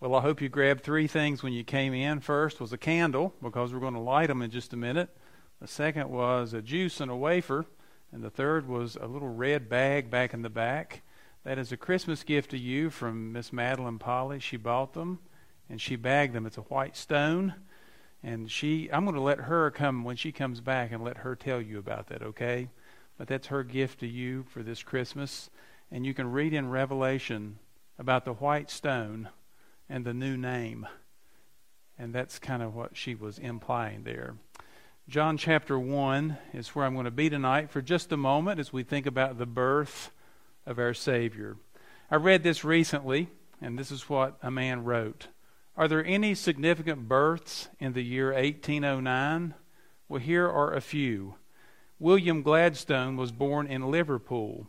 Well, I hope you grabbed three things when you came in. First was a candle, because we're going to light them in just a minute. The second was a juice and a wafer. And the third was a little red bag back in the back. That is a Christmas gift to you from Miss Madeline Polly. She bought them and she bagged them. It's a white stone. And she I'm going to let her come when she comes back and let her tell you about that, okay? But that's her gift to you for this Christmas. And you can read in Revelation about the white stone and the new name. And that's kind of what she was implying there. John chapter 1 is where I'm going to be tonight for just a moment as we think about the birth of our Savior. I read this recently, and this is what a man wrote Are there any significant births in the year 1809? Well, here are a few. William Gladstone was born in Liverpool.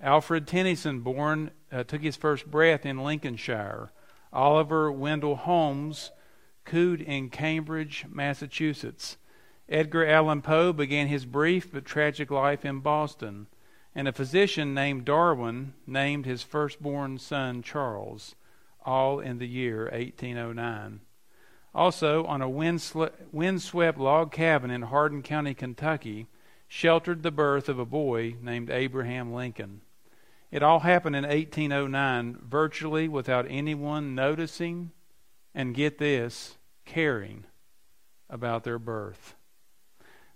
Alfred Tennyson born uh, took his first breath in Lincolnshire. Oliver Wendell Holmes cooed in Cambridge, Massachusetts. Edgar Allan Poe began his brief but tragic life in Boston, and a physician named Darwin named his firstborn son Charles, all in the year 1809. Also, on a windswept log cabin in Hardin County, Kentucky, sheltered the birth of a boy named Abraham Lincoln. It all happened in 1809, virtually without anyone noticing and, get this, caring about their birth.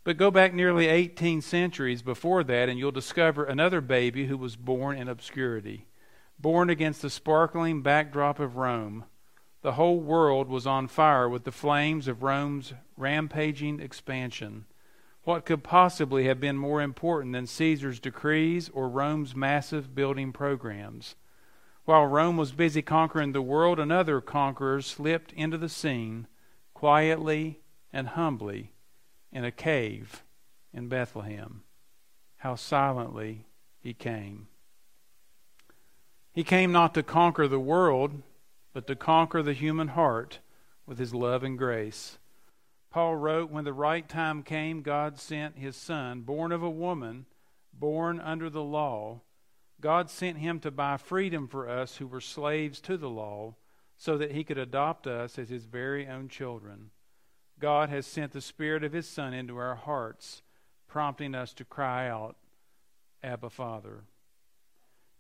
But go back nearly 18 centuries before that, and you'll discover another baby who was born in obscurity. Born against the sparkling backdrop of Rome, the whole world was on fire with the flames of Rome's rampaging expansion. What could possibly have been more important than Caesar's decrees or Rome's massive building programs? While Rome was busy conquering the world, another conqueror slipped into the scene quietly and humbly in a cave in Bethlehem. How silently he came. He came not to conquer the world, but to conquer the human heart with his love and grace. Paul wrote, When the right time came, God sent his Son, born of a woman, born under the law. God sent him to buy freedom for us who were slaves to the law, so that he could adopt us as his very own children. God has sent the Spirit of His Son into our hearts, prompting us to cry out, Abba, Father.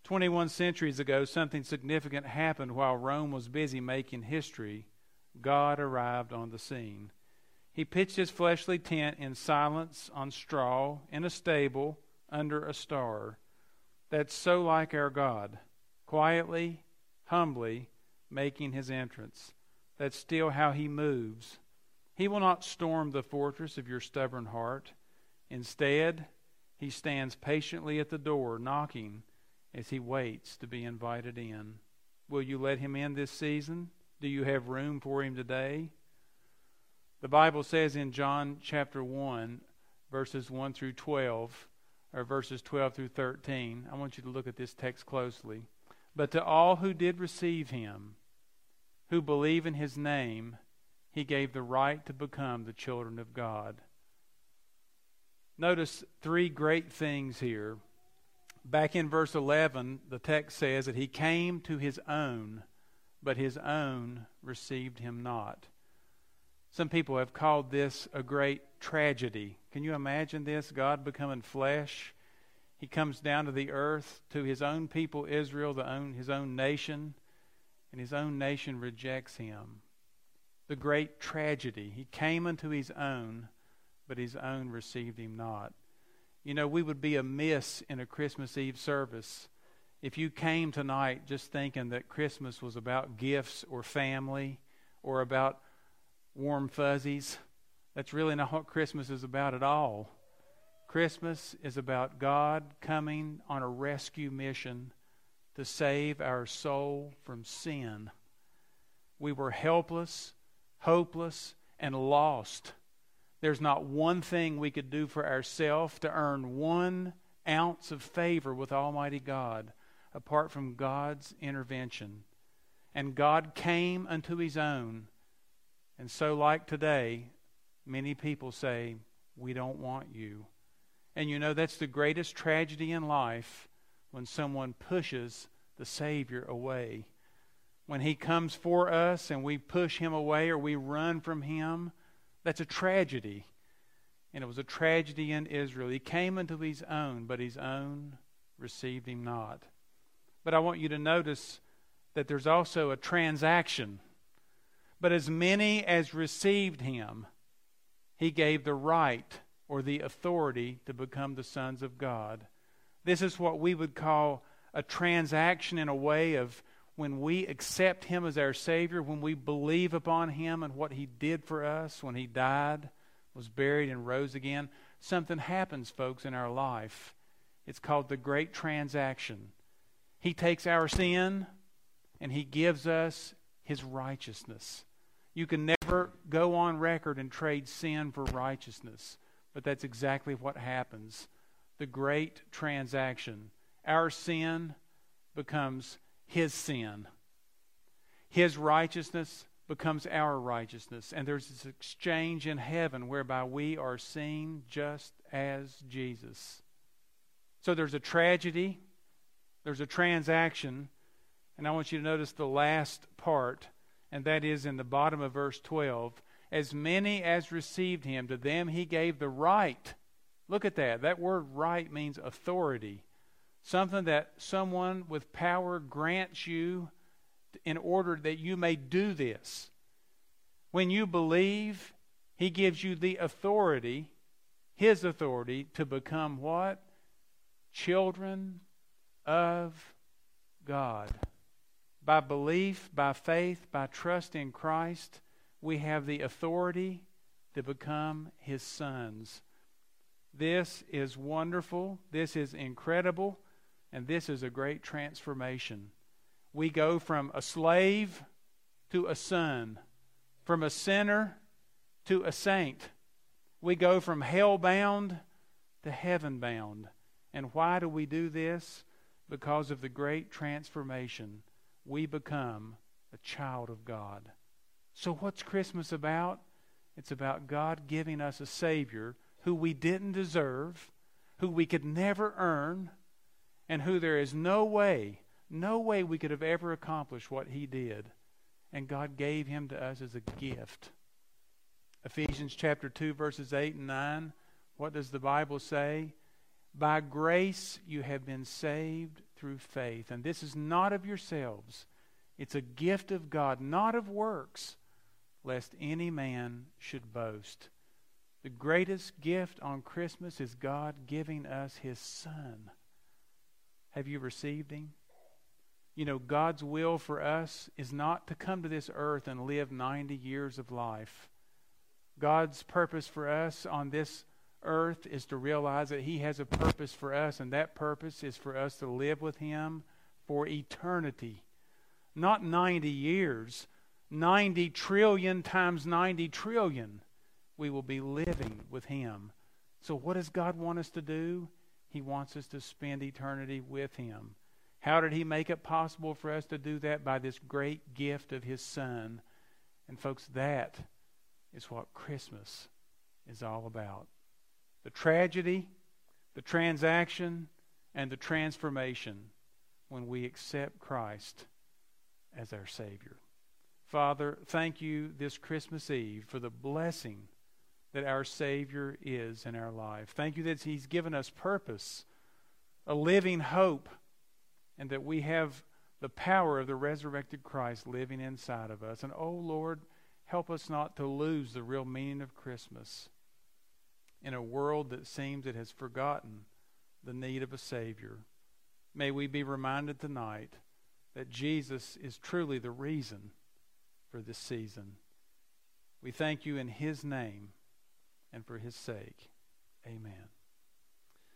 21 centuries ago, something significant happened while Rome was busy making history. God arrived on the scene. He pitched his fleshly tent in silence on straw in a stable under a star. That's so like our God, quietly, humbly making his entrance. That's still how he moves he will not storm the fortress of your stubborn heart. Instead, he stands patiently at the door, knocking as he waits to be invited in. Will you let him in this season? Do you have room for him today? The Bible says in John chapter 1, verses 1 through 12, or verses 12 through 13, I want you to look at this text closely. But to all who did receive him, who believe in his name, he gave the right to become the children of God. Notice three great things here. Back in verse 11, the text says that he came to his own, but his own received him not. Some people have called this a great tragedy. Can you imagine this? God becoming flesh. He comes down to the earth to his own people, Israel, the own, his own nation, and his own nation rejects him the great tragedy. He came unto his own, but his own received him not. You know, we would be amiss in a Christmas Eve service if you came tonight just thinking that Christmas was about gifts or family or about warm fuzzies. That's really not what Christmas is about at all. Christmas is about God coming on a rescue mission to save our soul from sin. We were helpless hopeless, and lost. There's not one thing we could do for ourselves to earn one ounce of favor with Almighty God apart from God's intervention. And God came unto his own. And so, like today, many people say, We don't want you. And you know, that's the greatest tragedy in life when someone pushes the Savior away. when he comes for us and we push him away or we run from him, that's a tragedy. And it was a tragedy in Israel. He came unto his own, but his own received him not. But I want you to notice that there's also a transaction. But as many as received him, he gave the right or the authority to become the sons of God. This is what we would call a transaction in a way of when we accept Him as our Savior, when we believe upon Him and what He did for us when He died, was buried, and rose again, something happens, folks, in our life. It's called the great transaction. He takes our sin and He gives us His righteousness. You can never go on record and trade sin for righteousness, but that's exactly what happens. The great transaction. Our sin becomes his sin. His righteousness becomes our righteousness. And there's this exchange in heaven whereby we are seen just as Jesus. So there's a tragedy, there's a transaction, and I want you to notice the last part, and that is in the bottom of verse 12. As many as received him, to them he gave the right. Look at that. That word right means authority something that someone with power grants you in order that you may do this. When you believe, He gives you the authority, His authority, to become what? Children of God. By belief, by faith, by trust in Christ, we have the authority to become His sons. This is wonderful. This is incredible. And this is a great transformation. We go from a slave to a son, from a sinner to a saint. We go from hell bound to heaven bound. And why do we do this? Because of the great transformation. We become a child of God. So, what's Christmas about? It's about God giving us a Savior who we didn't deserve, who we could never earn and who there is no way, no way we could have ever accomplished what he did. And God gave him to us as a gift. Ephesians chapter 2, verses 8 and 9. What does the Bible say? By grace you have been saved through faith. And this is not of yourselves, it's a gift of God, not of works, lest any man should boast. The greatest gift on Christmas is God giving us His Son. Have you received Him? You know, God's will for us is not to come to this earth and live 90 years of life. God's purpose for us on this earth is to realize that He has a purpose for us, and that purpose is for us to live with Him for eternity. Not 90 years, 90 trillion times 90 trillion. We will be living with Him. So, what does God want us to do? He wants us to spend eternity with Him. How did He make it possible for us to do that? By this great gift of His Son. And, folks, that is what Christmas is all about the tragedy, the transaction, and the transformation when we accept Christ as our Savior. Father, thank you this Christmas Eve for the blessing that our Savior is in our life. Thank you that He's given us purpose, a living hope, and that we have the power of the resurrected Christ living inside of us. And oh Lord, help us not to lose the real meaning of Christmas in a world that seems it has forgotten the need of a Savior. May we be reminded tonight that Jesus is truly the reason for this season. We thank you in His name and for his sake. Amen.